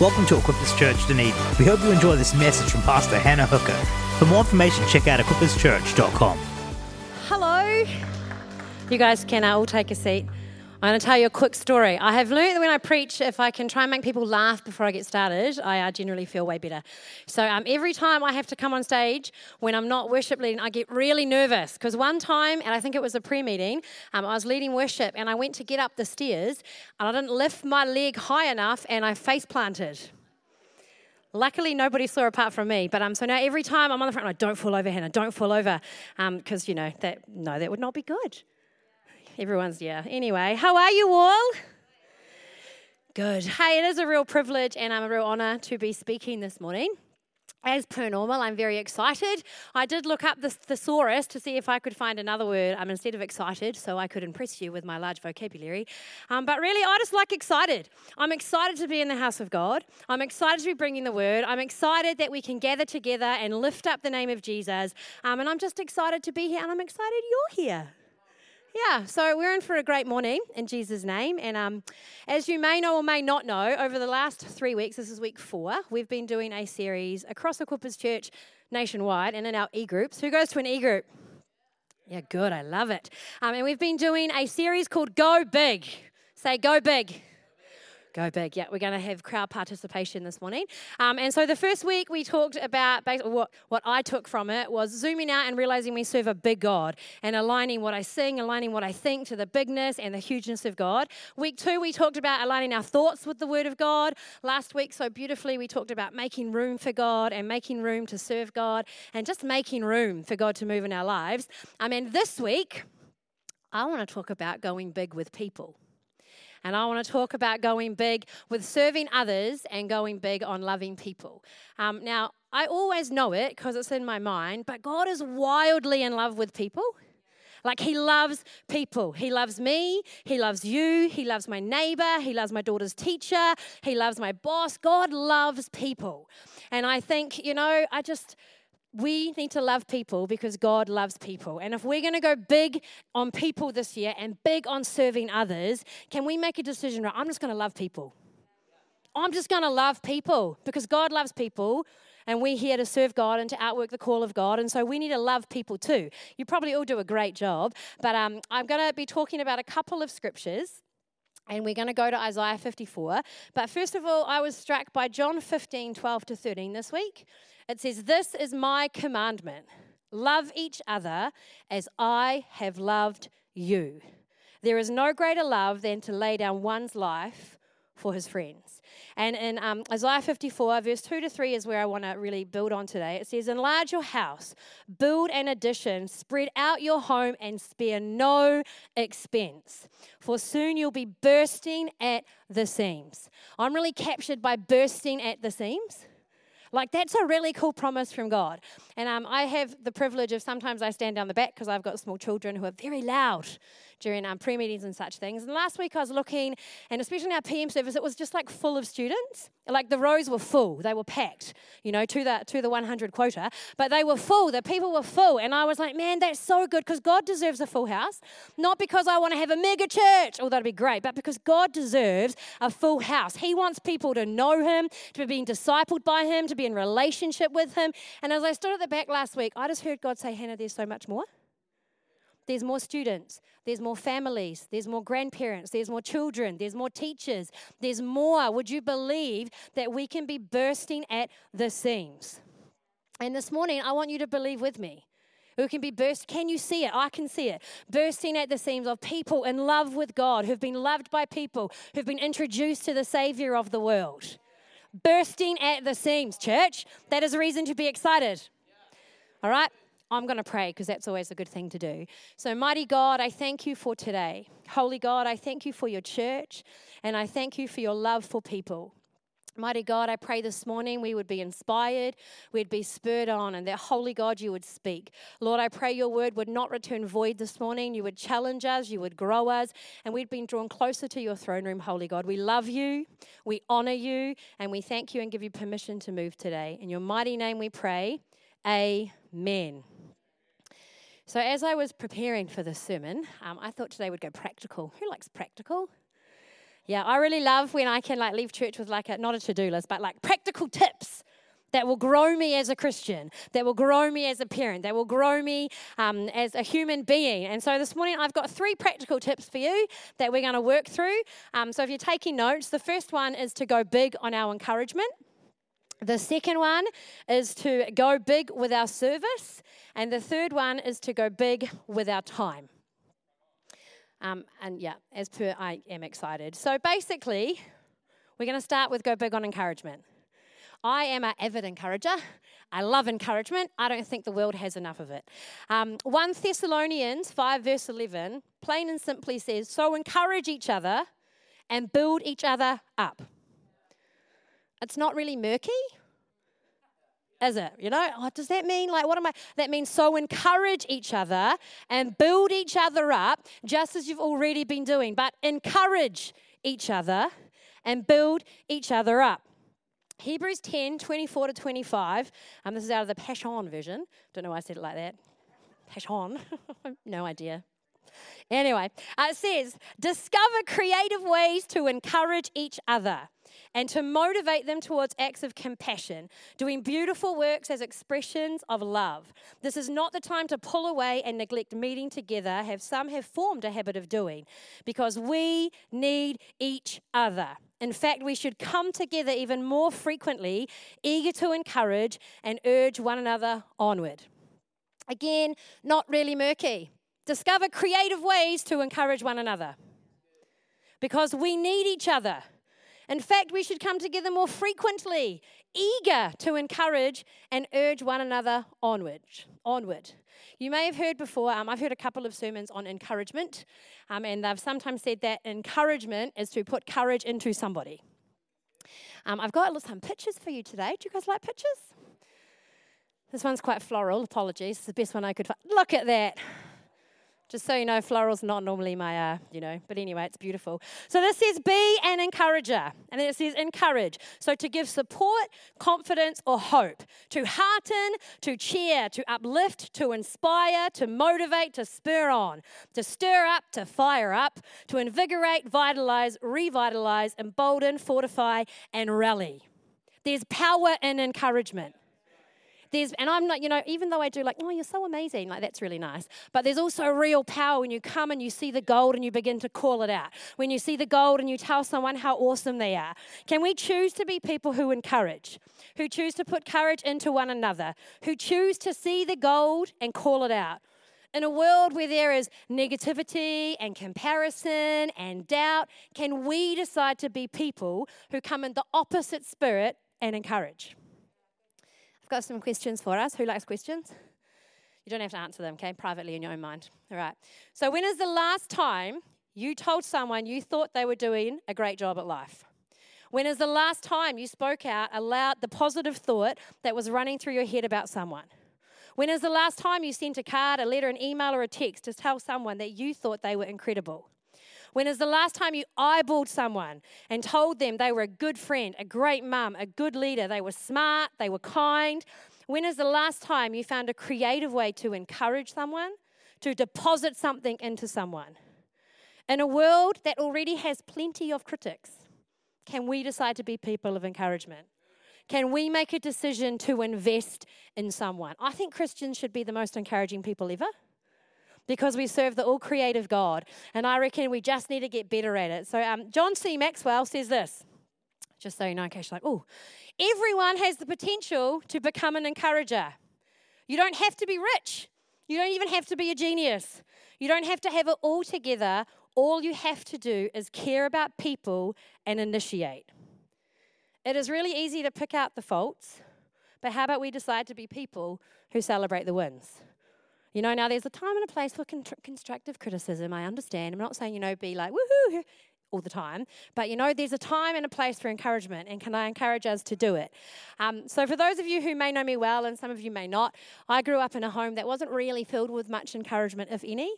Welcome to Equippers Church Dunedin. We hope you enjoy this message from Pastor Hannah Hooker. For more information, check out equipperschurch.com. Hello. You guys can all take a seat. I'm going to tell you a quick story. I have learned that when I preach, if I can try and make people laugh before I get started, I uh, generally feel way better. So um, every time I have to come on stage when I'm not worship leading, I get really nervous. Because one time, and I think it was a prayer meeting, um, I was leading worship and I went to get up the stairs and I didn't lift my leg high enough and I face planted. Luckily, nobody saw apart from me. But um, so now every time I'm on the front, I don't fall over, Hannah, don't fall over, because um, you know that no, that would not be good. Everyone's, yeah. Anyway, how are you all? Good. Hey, it is a real privilege and I'm a real honor to be speaking this morning. As per normal, I'm very excited. I did look up the thesaurus to see if I could find another word um, instead of excited, so I could impress you with my large vocabulary. Um, but really, I just like excited. I'm excited to be in the house of God. I'm excited to be bringing the word. I'm excited that we can gather together and lift up the name of Jesus. Um, and I'm just excited to be here, and I'm excited you're here. Yeah, so we're in for a great morning in Jesus' name. And um, as you may know or may not know, over the last three weeks, this is week four, we've been doing a series across Equippers Church nationwide and in our e groups. Who goes to an e group? Yeah, good. I love it. Um, and we've been doing a series called Go Big. Say, Go Big. Go big. Yeah, we're going to have crowd participation this morning. Um, and so the first week we talked about what, what I took from it was zooming out and realizing we serve a big God and aligning what I sing, aligning what I think to the bigness and the hugeness of God. Week two, we talked about aligning our thoughts with the Word of God. Last week, so beautifully, we talked about making room for God and making room to serve God and just making room for God to move in our lives. I um, mean, this week, I want to talk about going big with people. And I want to talk about going big with serving others and going big on loving people. Um, now, I always know it because it's in my mind, but God is wildly in love with people. Like he loves people. He loves me. He loves you. He loves my neighbor. He loves my daughter's teacher. He loves my boss. God loves people. And I think, you know, I just, we need to love people because God loves people. And if we're going to go big on people this year and big on serving others, can we make a decision? Right, I'm just going to love people. I'm just going to love people because God loves people and we're here to serve God and to outwork the call of God. And so we need to love people too. You probably all do a great job, but um, I'm going to be talking about a couple of scriptures. And we're going to go to Isaiah 54. But first of all, I was struck by John 15, 12 to 13 this week. It says, This is my commandment love each other as I have loved you. There is no greater love than to lay down one's life for his friends. And in um, Isaiah 54, verse 2 to 3 is where I want to really build on today. It says, Enlarge your house, build an addition, spread out your home, and spare no expense. For soon you'll be bursting at the seams. I'm really captured by bursting at the seams. Like, that's a really cool promise from God. And um, I have the privilege of sometimes I stand down the back because I've got small children who are very loud during um, pre meetings and such things. And last week I was looking, and especially in our PM service, it was just like full of students. Like the rows were full, they were packed, you know, to the to the 100 quota. But they were full. The people were full, and I was like, man, that's so good because God deserves a full house, not because I want to have a mega church, although that'd be great, but because God deserves a full house. He wants people to know Him, to be being discipled by Him, to be in relationship with Him. And as I stood at the back last week, I just heard God say, Hannah, there's so much more. There's more students, there's more families, there's more grandparents, there's more children, there's more teachers, there's more. Would you believe that we can be bursting at the seams? And this morning, I want you to believe with me. Who can be burst? Can you see it? I can see it. Bursting at the seams of people in love with God, who've been loved by people, who've been introduced to the Savior of the world. Bursting at the seams, church. That is a reason to be excited. All right? I'm going to pray because that's always a good thing to do. So, mighty God, I thank you for today. Holy God, I thank you for your church and I thank you for your love for people. Mighty God, I pray this morning we would be inspired, we'd be spurred on, and that Holy God, you would speak. Lord, I pray your word would not return void this morning. You would challenge us, you would grow us, and we'd been drawn closer to your throne room, Holy God. We love you, we honor you, and we thank you and give you permission to move today. In your mighty name we pray. Amen. So, as I was preparing for this sermon, um, I thought today would go practical. Who likes practical? Yeah, I really love when I can like leave church with like a not a to-do list, but like practical tips that will grow me as a Christian, that will grow me as a parent, that will grow me um, as a human being. And so this morning I've got three practical tips for you that we're going to work through. Um, so if you're taking notes, the first one is to go big on our encouragement. The second one is to go big with our service. And the third one is to go big with our time. Um, and yeah, as per, I am excited. So basically, we're going to start with go big on encouragement. I am an avid encourager. I love encouragement. I don't think the world has enough of it. Um, 1 Thessalonians 5, verse 11, plain and simply says, So encourage each other and build each other up. It's not really murky, is it? You know, oh, does that mean like what am I? That means so encourage each other and build each other up, just as you've already been doing. But encourage each other and build each other up. Hebrews 10 24 to 25. Um, this is out of the Passion version. Don't know why I said it like that. Passion. no idea. Anyway, uh, it says, discover creative ways to encourage each other and to motivate them towards acts of compassion, doing beautiful works as expressions of love. This is not the time to pull away and neglect meeting together, have some have formed a habit of doing, because we need each other. In fact, we should come together even more frequently, eager to encourage and urge one another onward. Again, not really murky. Discover creative ways to encourage one another because we need each other. In fact, we should come together more frequently, eager to encourage and urge one another onward. Onward. You may have heard before, um, I've heard a couple of sermons on encouragement, um, and they've sometimes said that encouragement is to put courage into somebody. Um, I've got some pictures for you today. Do you guys like pictures? This one's quite floral, apologies. It's the best one I could find. Look at that. Just so you know, floral's not normally my, uh, you know, but anyway, it's beautiful. So this says be an encourager, and then it says encourage. So to give support, confidence, or hope, to hearten, to cheer, to uplift, to inspire, to motivate, to spur on, to stir up, to fire up, to invigorate, vitalize, revitalize, embolden, fortify, and rally. There's power in encouragement. There's, and I'm not, you know, even though I do like, oh, you're so amazing, like that's really nice. But there's also real power when you come and you see the gold and you begin to call it out. When you see the gold and you tell someone how awesome they are. Can we choose to be people who encourage, who choose to put courage into one another, who choose to see the gold and call it out? In a world where there is negativity and comparison and doubt, can we decide to be people who come in the opposite spirit and encourage? Got some questions for us. Who likes questions? You don't have to answer them, okay? Privately in your own mind. All right. So, when is the last time you told someone you thought they were doing a great job at life? When is the last time you spoke out aloud the positive thought that was running through your head about someone? When is the last time you sent a card, a letter, an email, or a text to tell someone that you thought they were incredible? When is the last time you eyeballed someone and told them they were a good friend, a great mum, a good leader, they were smart, they were kind? When is the last time you found a creative way to encourage someone, to deposit something into someone? In a world that already has plenty of critics, can we decide to be people of encouragement? Can we make a decision to invest in someone? I think Christians should be the most encouraging people ever because we serve the all creative God. And I reckon we just need to get better at it. So, um, John C. Maxwell says this, just so you know, in case you're like, oh, everyone has the potential to become an encourager. You don't have to be rich, you don't even have to be a genius, you don't have to have it all together. All you have to do is care about people and initiate. It is really easy to pick out the faults, but how about we decide to be people who celebrate the wins? You know, now there's a time and a place for con- constructive criticism. I understand. I'm not saying, you know, be like, woohoo, all the time. But you know, there's a time and a place for encouragement, and can I encourage us to do it? Um, so, for those of you who may know me well, and some of you may not, I grew up in a home that wasn't really filled with much encouragement, if any.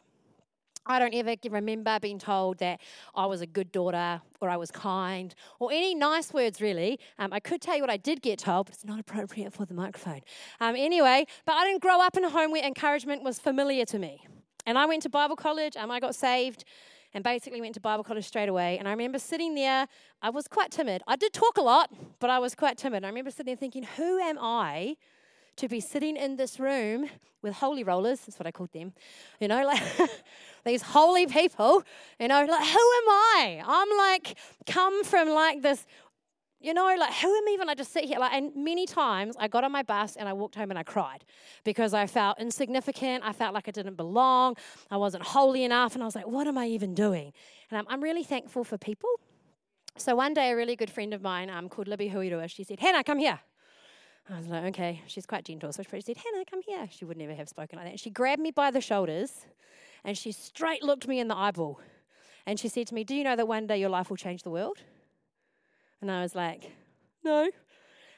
I don't ever remember being told that I was a good daughter or I was kind or any nice words, really. Um, I could tell you what I did get told, but it's not appropriate for the microphone. Um, anyway, but I didn't grow up in a home where encouragement was familiar to me. And I went to Bible college, um, I got saved, and basically went to Bible college straight away. And I remember sitting there, I was quite timid. I did talk a lot, but I was quite timid. I remember sitting there thinking, who am I to be sitting in this room with holy rollers? That's what I called them. You know, like these holy people, you know, like who am I? I'm like, come from like this you know, like who am I even? I just sit here. Like, and many times I got on my bus and I walked home and I cried because I felt insignificant. I felt like I didn't belong. I wasn't holy enough, and I was like, what am I even doing? And I'm, I'm really thankful for people. So one day, a really good friend of mine um, called Libby Huirua, she said, Hannah, come here. I was like, okay. She's quite gentle. So she said, Hannah, come here. She would never have spoken like that. She grabbed me by the shoulders and she straight looked me in the eyeball. And she said to me, Do you know that one day your life will change the world? And I was like, no.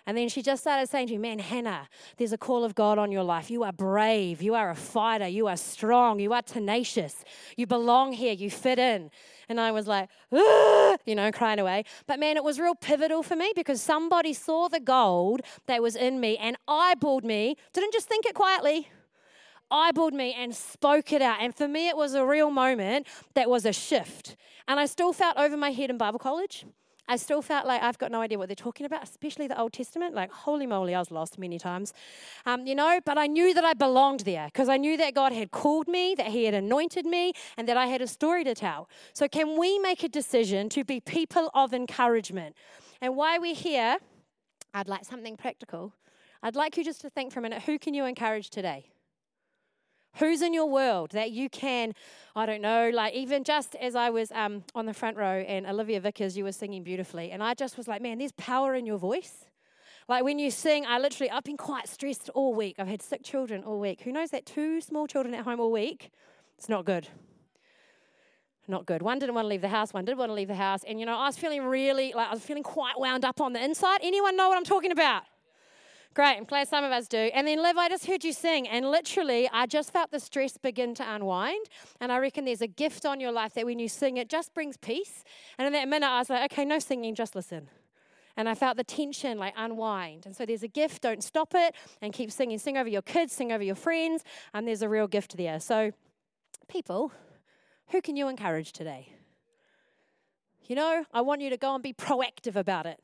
And then she just started saying to me, Man, Hannah, there's a call of God on your life. You are brave. You are a fighter. You are strong. You are tenacious. You belong here. You fit in. And I was like, you know, crying away. But man, it was real pivotal for me because somebody saw the gold that was in me and eyeballed me, didn't just think it quietly, eyeballed me and spoke it out. And for me, it was a real moment that was a shift. And I still felt over my head in Bible college. I still felt like I've got no idea what they're talking about, especially the Old Testament. Like, holy moly, I was lost many times. Um, you know, but I knew that I belonged there because I knew that God had called me, that He had anointed me, and that I had a story to tell. So, can we make a decision to be people of encouragement? And why we're here, I'd like something practical. I'd like you just to think for a minute who can you encourage today? Who's in your world that you can, I don't know, like even just as I was um, on the front row and Olivia Vickers, you were singing beautifully, and I just was like, man, there's power in your voice. Like when you sing, I literally, I've been quite stressed all week. I've had sick children all week. Who knows that two small children at home all week? It's not good. Not good. One didn't want to leave the house, one did want to leave the house. And you know, I was feeling really, like, I was feeling quite wound up on the inside. Anyone know what I'm talking about? Great, I'm glad some of us do. And then, Liv, I just heard you sing, and literally, I just felt the stress begin to unwind. And I reckon there's a gift on your life that when you sing, it just brings peace. And in that minute, I was like, okay, no singing, just listen. And I felt the tension like unwind. And so there's a gift, don't stop it, and keep singing. Sing over your kids, sing over your friends, and there's a real gift there. So, people, who can you encourage today? You know, I want you to go and be proactive about it,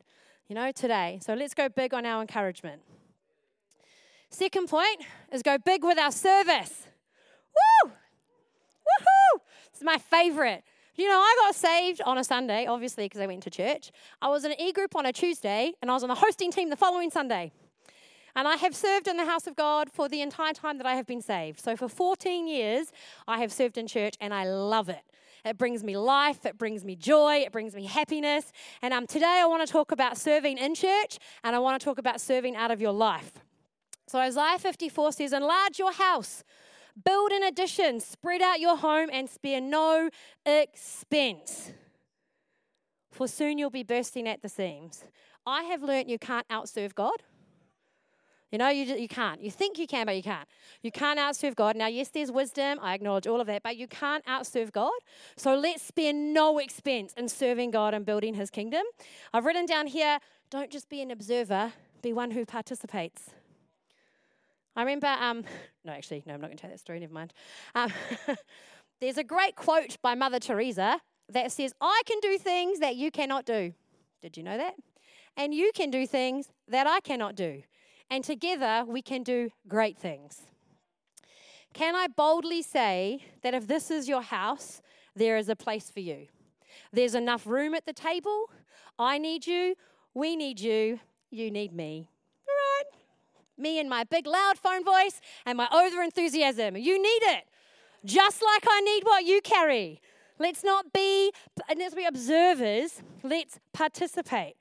you know, today. So let's go big on our encouragement. Second point is go big with our service. Woo! Woohoo! It's my favorite. You know, I got saved on a Sunday, obviously, because I went to church. I was in an e group on a Tuesday, and I was on the hosting team the following Sunday. And I have served in the house of God for the entire time that I have been saved. So for 14 years, I have served in church, and I love it. It brings me life, it brings me joy, it brings me happiness. And um, today I want to talk about serving in church, and I want to talk about serving out of your life. So Isaiah 54 says, Enlarge your house, build an addition, spread out your home, and spare no expense. For soon you'll be bursting at the seams. I have learnt you can't outserve God. You know, you, you can't. You think you can, but you can't. You can't outserve God. Now, yes, there's wisdom. I acknowledge all of that, but you can't outserve God. So let's spare no expense in serving God and building his kingdom. I've written down here don't just be an observer, be one who participates. I remember, um, no, actually, no, I'm not going to tell that story, never mind. Um, there's a great quote by Mother Teresa that says, I can do things that you cannot do. Did you know that? And you can do things that I cannot do. And together we can do great things. Can I boldly say that if this is your house, there is a place for you? There's enough room at the table. I need you. We need you. You need me me and my big loud phone voice and my over enthusiasm. You need it, just like I need what you carry. Let's not be, let's be observers, let's participate.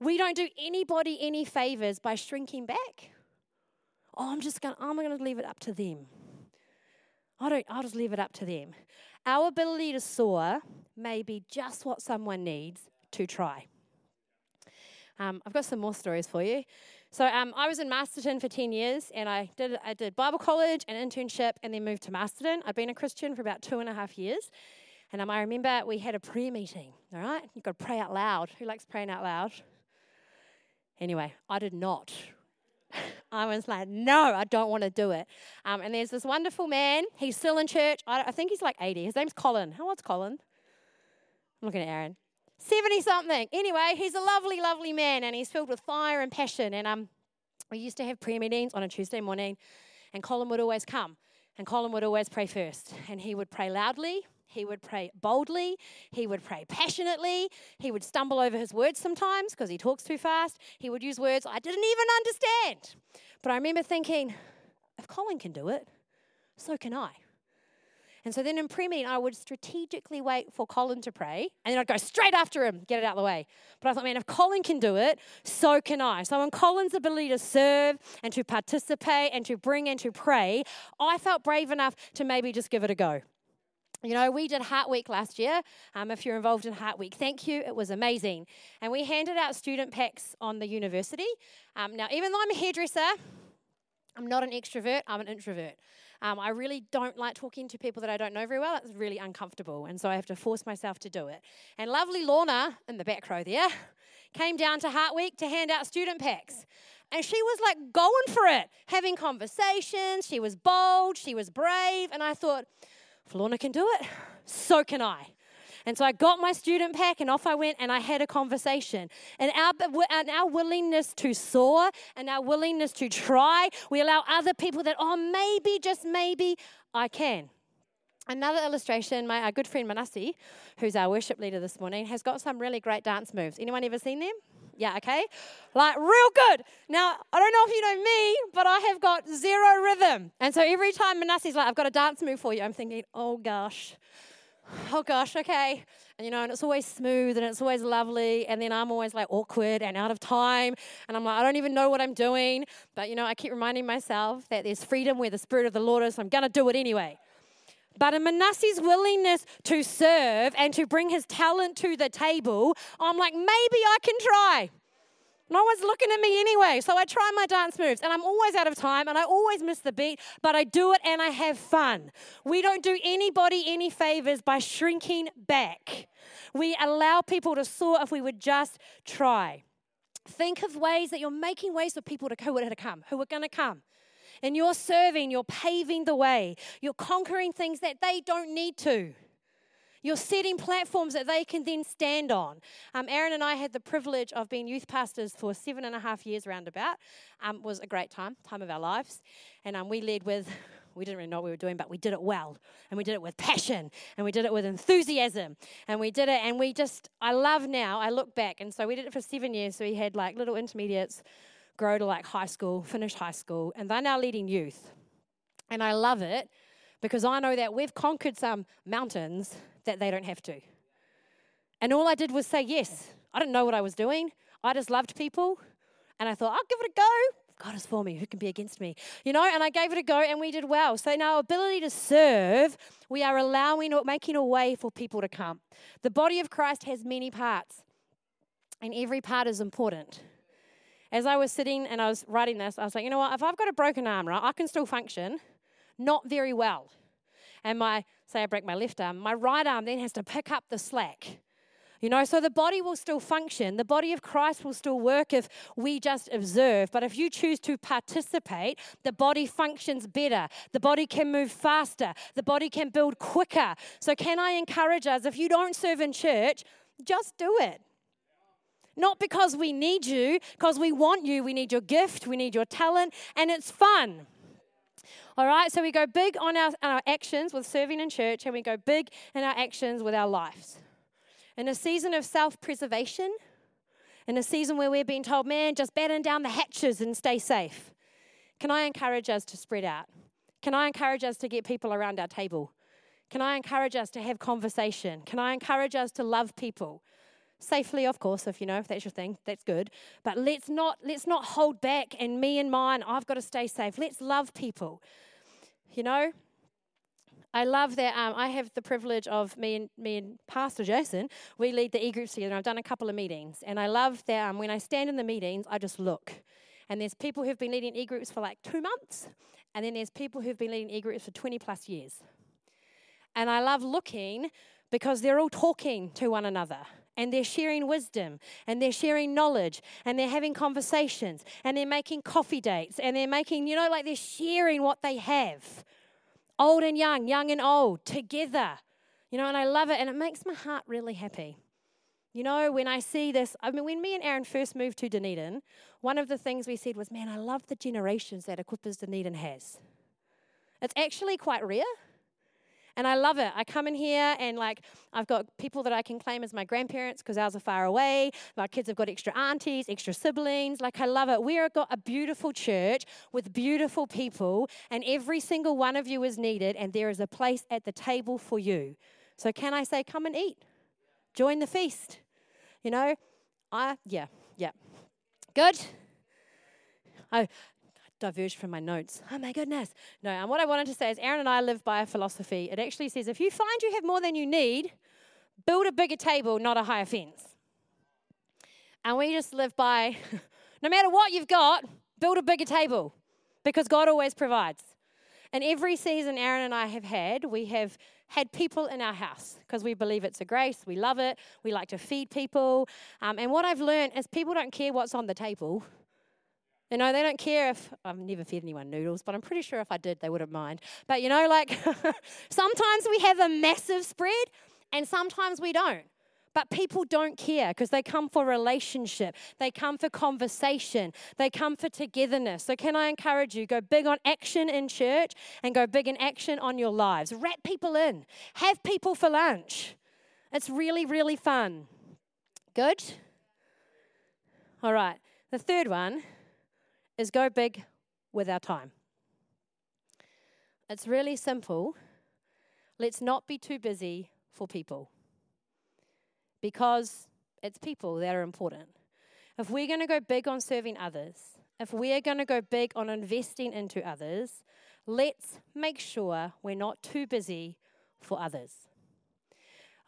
We don't do anybody any favors by shrinking back. Oh, I'm just going to, I'm going to leave it up to them. I don't, I'll just leave it up to them. Our ability to soar may be just what someone needs to try. Um, I've got some more stories for you. So um, I was in Masterton for 10 years, and I did, I did Bible college and internship, and then moved to Masterton. I'd been a Christian for about two and a half years. And um, I remember we had a prayer meeting, all right? You've got to pray out loud. Who likes praying out loud? Anyway, I did not. I was like, no, I don't want to do it. Um, and there's this wonderful man. He's still in church. I, I think he's like 80. His name's Colin. How old's Colin? I'm looking at Aaron. 70 something. Anyway, he's a lovely, lovely man and he's filled with fire and passion. And um, we used to have prayer meetings on a Tuesday morning, and Colin would always come. And Colin would always pray first. And he would pray loudly, he would pray boldly, he would pray passionately, he would stumble over his words sometimes because he talks too fast. He would use words I didn't even understand. But I remember thinking, if Colin can do it, so can I. And so then in pre meeting, I would strategically wait for Colin to pray, and then I'd go straight after him, get it out of the way. But I thought, man, if Colin can do it, so can I. So in Colin's ability to serve and to participate and to bring and to pray, I felt brave enough to maybe just give it a go. You know, we did Heart Week last year. Um, if you're involved in Heart Week, thank you. It was amazing. And we handed out student packs on the university. Um, now, even though I'm a hairdresser, I'm not an extrovert, I'm an introvert. Um, I really don't like talking to people that I don't know very well. It's really uncomfortable. And so I have to force myself to do it. And lovely Lorna in the back row there came down to Heart Week to hand out student packs. And she was like going for it, having conversations. She was bold, she was brave. And I thought, if Lorna can do it, so can I. And so I got my student pack and off I went and I had a conversation. And our, and our willingness to soar and our willingness to try, we allow other people that, oh, maybe, just maybe, I can. Another illustration, my our good friend Manasi, who's our worship leader this morning, has got some really great dance moves. Anyone ever seen them? Yeah, okay. Like real good. Now, I don't know if you know me, but I have got zero rhythm. And so every time Manasi's like, I've got a dance move for you, I'm thinking, oh gosh, oh gosh, okay. And you know, and it's always smooth and it's always lovely. And then I'm always like awkward and out of time. And I'm like, I don't even know what I'm doing. But you know, I keep reminding myself that there's freedom where the Spirit of the Lord is. So I'm going to do it anyway. But in Manasseh's willingness to serve and to bring his talent to the table, I'm like, maybe I can try. No one's looking at me anyway. So I try my dance moves and I'm always out of time and I always miss the beat, but I do it and I have fun. We don't do anybody any favors by shrinking back. We allow people to soar if we would just try. Think of ways that you're making ways for people to, are to come, who are going to come. And you're serving, you're paving the way, you're conquering things that they don't need to. You're setting platforms that they can then stand on. Um, Aaron and I had the privilege of being youth pastors for seven and a half years roundabout. Um, was a great time, time of our lives. And um, we led with, we didn't really know what we were doing, but we did it well. And we did it with passion. And we did it with enthusiasm. And we did it, and we just, I love now, I look back. And so we did it for seven years. So we had like little intermediates grow to like high school, finish high school, and they're now leading youth. And I love it because I know that we've conquered some mountains that they don't have to. And all I did was say yes. I didn't know what I was doing. I just loved people. And I thought, I'll give it a go. God is for me. Who can be against me? You know, and I gave it a go and we did well. So, in our ability to serve, we are allowing or making a way for people to come. The body of Christ has many parts, and every part is important. As I was sitting and I was writing this, I was like, you know what? If I've got a broken arm, right, I can still function, not very well. And my say I break my left arm, my right arm then has to pick up the slack. You know, so the body will still function. The body of Christ will still work if we just observe. But if you choose to participate, the body functions better. The body can move faster. The body can build quicker. So, can I encourage us if you don't serve in church, just do it. Not because we need you, because we want you. We need your gift, we need your talent, and it's fun. All right, so we go big on our, our actions with serving in church, and we go big in our actions with our lives. In a season of self preservation, in a season where we're being told, man, just batten down the hatches and stay safe, can I encourage us to spread out? Can I encourage us to get people around our table? Can I encourage us to have conversation? Can I encourage us to love people? Safely, of course, if you know if that's your thing, that's good. But let's not let's not hold back and me and mine, I've got to stay safe. Let's love people. You know, I love that um, I have the privilege of me and me and Pastor Jason. We lead the e groups together. I've done a couple of meetings, and I love that um, when I stand in the meetings, I just look. And there's people who've been leading e groups for like two months, and then there's people who've been leading e groups for 20 plus years. And I love looking because they're all talking to one another and they're sharing wisdom and they're sharing knowledge and they're having conversations and they're making coffee dates and they're making, you know, like they're sharing what they have. Old and young, young and old, together. You know, and I love it and it makes my heart really happy. You know, when I see this, I mean, when me and Aaron first moved to Dunedin, one of the things we said was, man, I love the generations that Equippers Dunedin has. It's actually quite rare. And I love it. I come in here and like I've got people that I can claim as my grandparents because ours are far away. My kids have got extra aunties, extra siblings. Like I love it. We've got a beautiful church with beautiful people, and every single one of you is needed, and there is a place at the table for you. So can I say, come and eat? Join the feast. You know, I yeah, yeah. Good. I diverged from my notes. Oh my goodness. No, and what I wanted to say is Aaron and I live by a philosophy. It actually says if you find you have more than you need, build a bigger table, not a higher fence. And we just live by no matter what you've got, build a bigger table because God always provides. And every season Aaron and I have had, we have had people in our house because we believe it's a grace. We love it. We like to feed people. Um, and what I've learned is people don't care what's on the table. You know, they don't care if I've never fed anyone noodles, but I'm pretty sure if I did, they wouldn't mind. But you know, like sometimes we have a massive spread and sometimes we don't. But people don't care because they come for relationship. They come for conversation. They come for togetherness. So, can I encourage you? Go big on action in church and go big in action on your lives. Wrap people in. Have people for lunch. It's really, really fun. Good? All right. The third one is go big with our time. It's really simple. Let's not be too busy for people because it's people that are important. If we're going to go big on serving others, if we're going to go big on investing into others, let's make sure we're not too busy for others.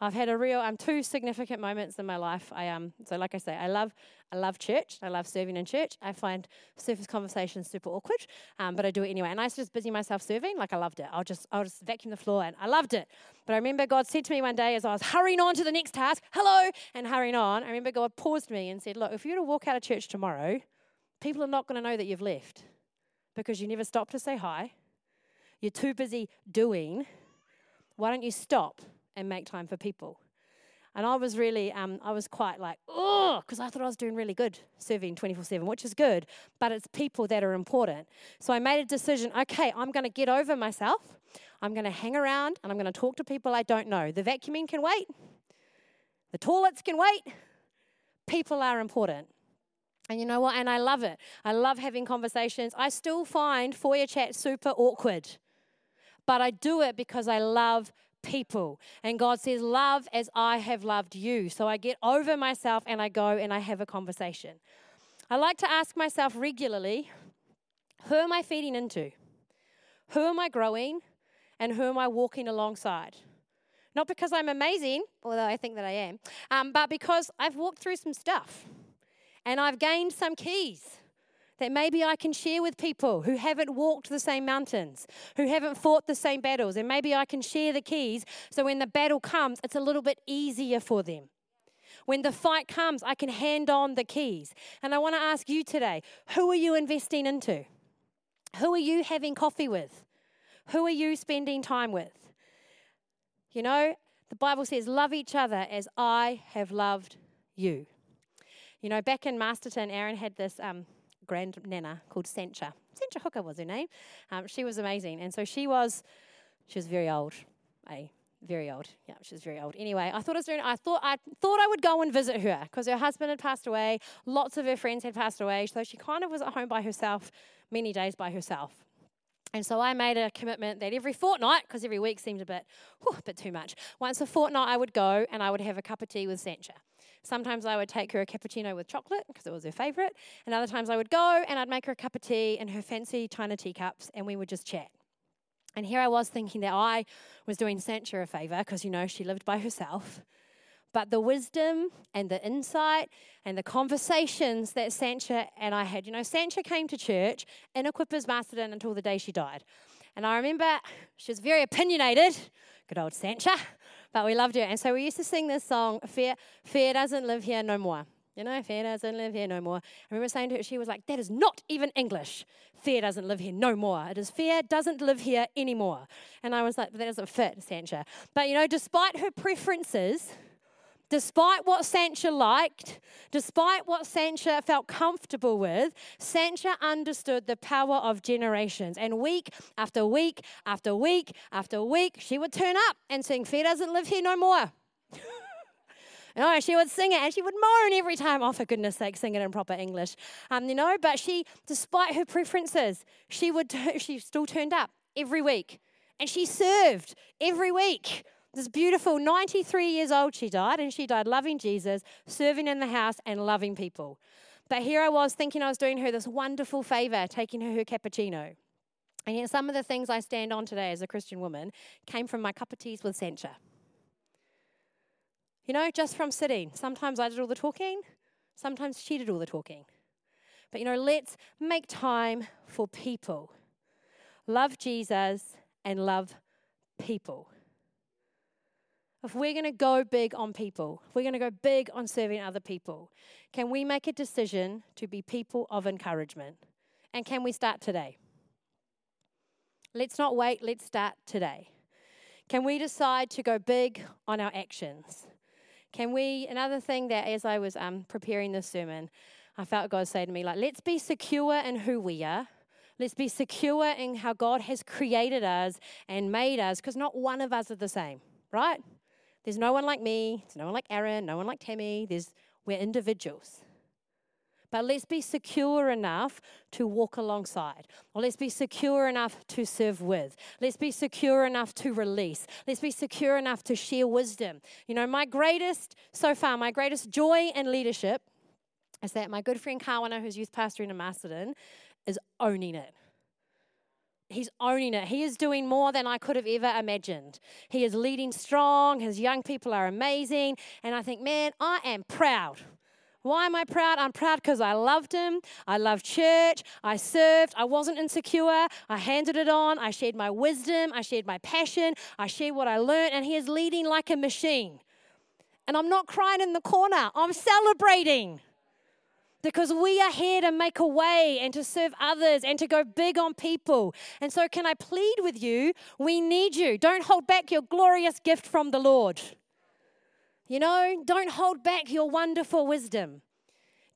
I've had a real um, two significant moments in my life. I um so like I say, I love I love church. I love serving in church. I find surface conversations super awkward, um, but I do it anyway. And I used to just busy myself serving. Like I loved it. I'll just I'll just vacuum the floor, and I loved it. But I remember God said to me one day as I was hurrying on to the next task, hello, and hurrying on. I remember God paused me and said, Look, if you were to walk out of church tomorrow, people are not going to know that you've left because you never stopped to say hi. You're too busy doing. Why don't you stop and make time for people. And I was really, um, I was quite like, oh, because I thought I was doing really good serving 24 7, which is good, but it's people that are important. So I made a decision okay, I'm going to get over myself. I'm going to hang around and I'm going to talk to people I don't know. The vacuuming can wait, the toilets can wait. People are important. And you know what? And I love it. I love having conversations. I still find foyer chat super awkward, but I do it because I love people. And God says, Love as I have loved you. So I get over myself and I go and I have a conversation. I like to ask myself regularly who am I feeding into? Who am I growing? And who am I walking alongside? Not because I'm amazing, although I think that I am, um, but because I've walked through some stuff and I've gained some keys that maybe I can share with people who haven't walked the same mountains, who haven't fought the same battles, and maybe I can share the keys so when the battle comes, it's a little bit easier for them. When the fight comes, I can hand on the keys. And I want to ask you today who are you investing into? Who are you having coffee with? Who are you spending time with? You know, the Bible says, Love each other as I have loved you. You know, back in Masterton, Aaron had this um, grand nana called Sancha. Sancha Hooker was her name. Um, she was amazing. And so she was, she was very old, eh? Very old. Yeah, she was very old. Anyway, I thought I was doing, I thought I thought I would go and visit her because her husband had passed away. Lots of her friends had passed away. So she kind of was at home by herself, many days by herself. And so I made a commitment that every fortnight, because every week seemed a bit, whew, a bit too much, once a fortnight I would go and I would have a cup of tea with Sancha. Sometimes I would take her a cappuccino with chocolate because it was her favorite. And other times I would go and I'd make her a cup of tea in her fancy china teacups and we would just chat. And here I was thinking that I was doing Sancha a favor because, you know, she lived by herself. But the wisdom and the insight and the conversations that Sancha and I had, you know, Sancha came to church in Equippers Masterton until the day she died. And I remember she was very opinionated, good old Sancha, but we loved her. And so we used to sing this song, Fear, Fear Doesn't Live Here No More. You know, fear doesn't live here no more. I remember saying to her, she was like, that is not even English. Fear doesn't live here no more. It is fear doesn't live here anymore. And I was like, that doesn't fit, Sancha. But you know, despite her preferences, despite what Sancha liked, despite what Sancha felt comfortable with, Sancha understood the power of generations. And week after week after week after week, she would turn up and sing, Fear doesn't live here no more. No, she would sing it and she would moan every time. Oh, for goodness sake, sing it in proper English. Um, you know, but she, despite her preferences, she would she still turned up every week. And she served every week. This beautiful 93 years old, she died, and she died loving Jesus, serving in the house, and loving people. But here I was thinking I was doing her this wonderful favor, taking her her cappuccino. And yet, some of the things I stand on today as a Christian woman came from my cup of teas with Sancha. You know, just from sitting. Sometimes I did all the talking, sometimes she did all the talking. But you know, let's make time for people. Love Jesus and love people. If we're going to go big on people, we're going to go big on serving other people, can we make a decision to be people of encouragement? And can we start today? Let's not wait, let's start today. Can we decide to go big on our actions? Can we, another thing that as I was um, preparing this sermon, I felt God say to me, like, let's be secure in who we are. Let's be secure in how God has created us and made us, because not one of us are the same, right? There's no one like me, there's no one like Aaron, no one like Tammy. There's we're individuals. But let's be secure enough to walk alongside. Or let's be secure enough to serve with. Let's be secure enough to release. Let's be secure enough to share wisdom. You know, my greatest, so far, my greatest joy in leadership is that my good friend Kawana, who's youth pastor in Masterton, is owning it. He's owning it. He is doing more than I could have ever imagined. He is leading strong. His young people are amazing. And I think, man, I am proud why am I proud? I'm proud because I loved him. I loved church. I served. I wasn't insecure. I handed it on. I shared my wisdom. I shared my passion. I shared what I learned. And he is leading like a machine. And I'm not crying in the corner, I'm celebrating because we are here to make a way and to serve others and to go big on people. And so, can I plead with you? We need you. Don't hold back your glorious gift from the Lord. You know, don't hold back your wonderful wisdom.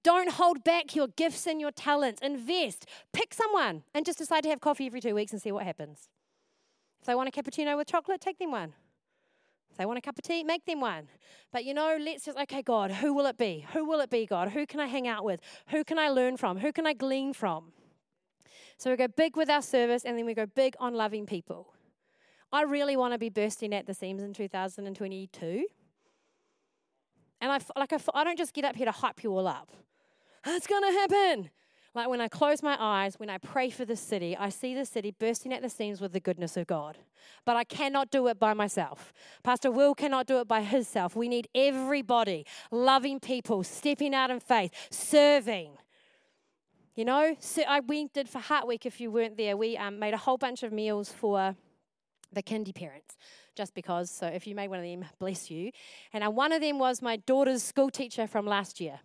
Don't hold back your gifts and your talents. Invest. Pick someone and just decide to have coffee every two weeks and see what happens. If they want a cappuccino with chocolate, take them one. If they want a cup of tea, make them one. But you know, let's just, okay, God, who will it be? Who will it be, God? Who can I hang out with? Who can I learn from? Who can I glean from? So we go big with our service and then we go big on loving people. I really want to be bursting at the seams in 2022. And I, like, I, I don't just get up here to hype you all up. It's going to happen. Like when I close my eyes, when I pray for the city, I see the city bursting at the seams with the goodness of God. But I cannot do it by myself. Pastor Will cannot do it by himself. We need everybody, loving people, stepping out in faith, serving. You know, so I, we did for Heart Week, if you weren't there, we um, made a whole bunch of meals for the kindy parents just because. So if you made one of them, bless you. And uh, one of them was my daughter's school teacher from last year.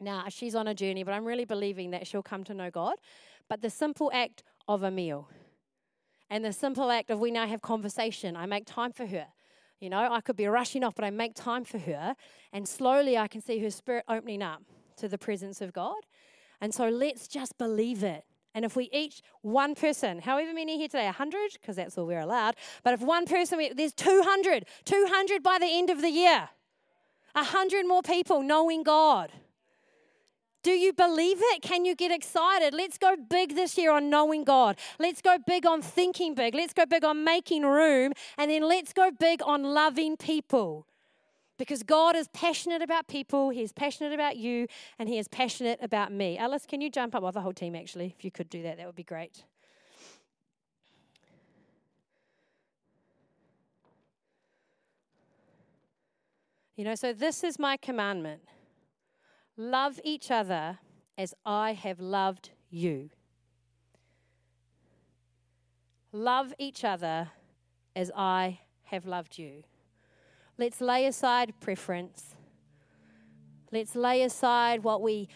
Now, she's on a journey, but I'm really believing that she'll come to know God. But the simple act of a meal and the simple act of we now have conversation, I make time for her. You know, I could be rushing off, but I make time for her. And slowly I can see her spirit opening up to the presence of God. And so let's just believe it. And if we each, one person, however many here today, 100, because that's all we're allowed, but if one person, there's 200, 200 by the end of the year, 100 more people knowing God. Do you believe it? Can you get excited? Let's go big this year on knowing God. Let's go big on thinking big. Let's go big on making room. And then let's go big on loving people. Because God is passionate about people, He is passionate about you, and He is passionate about me. Alice, can you jump up? Well, the whole team, actually. If you could do that, that would be great. You know, so this is my commandment love each other as I have loved you. Love each other as I have loved you. Let's lay aside preference. Let's lay aside what we,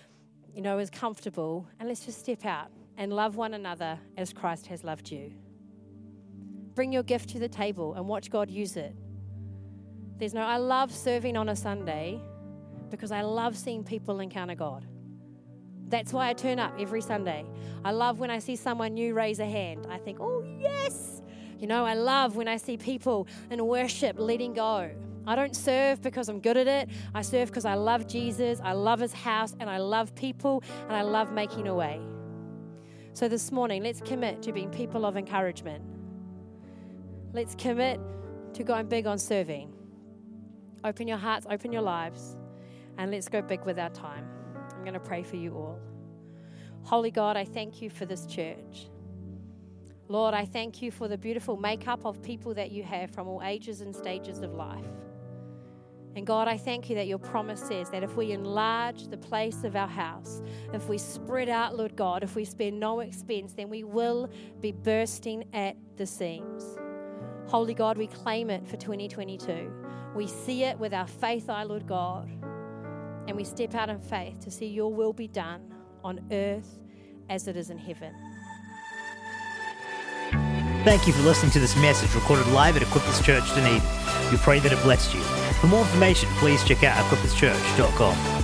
you know, is comfortable and let's just step out and love one another as Christ has loved you. Bring your gift to the table and watch God use it. There's no, I love serving on a Sunday because I love seeing people encounter God. That's why I turn up every Sunday. I love when I see someone new raise a hand. I think, oh, yes. You know, I love when I see people in worship letting go. I don't serve because I'm good at it. I serve because I love Jesus, I love his house, and I love people, and I love making a way. So this morning, let's commit to being people of encouragement. Let's commit to going big on serving. Open your hearts, open your lives, and let's go big with our time. I'm going to pray for you all. Holy God, I thank you for this church. Lord, I thank you for the beautiful makeup of people that you have from all ages and stages of life. And God, I thank you that your promise says that if we enlarge the place of our house, if we spread out, Lord God, if we spare no expense, then we will be bursting at the seams. Holy God, we claim it for 2022. We see it with our faith, our Lord God, and we step out in faith to see your will be done on earth as it is in heaven. Thank you for listening to this message recorded live at Equippers Church Dunedin. We pray that it blessed you. For more information, please check out equipperschurch.com.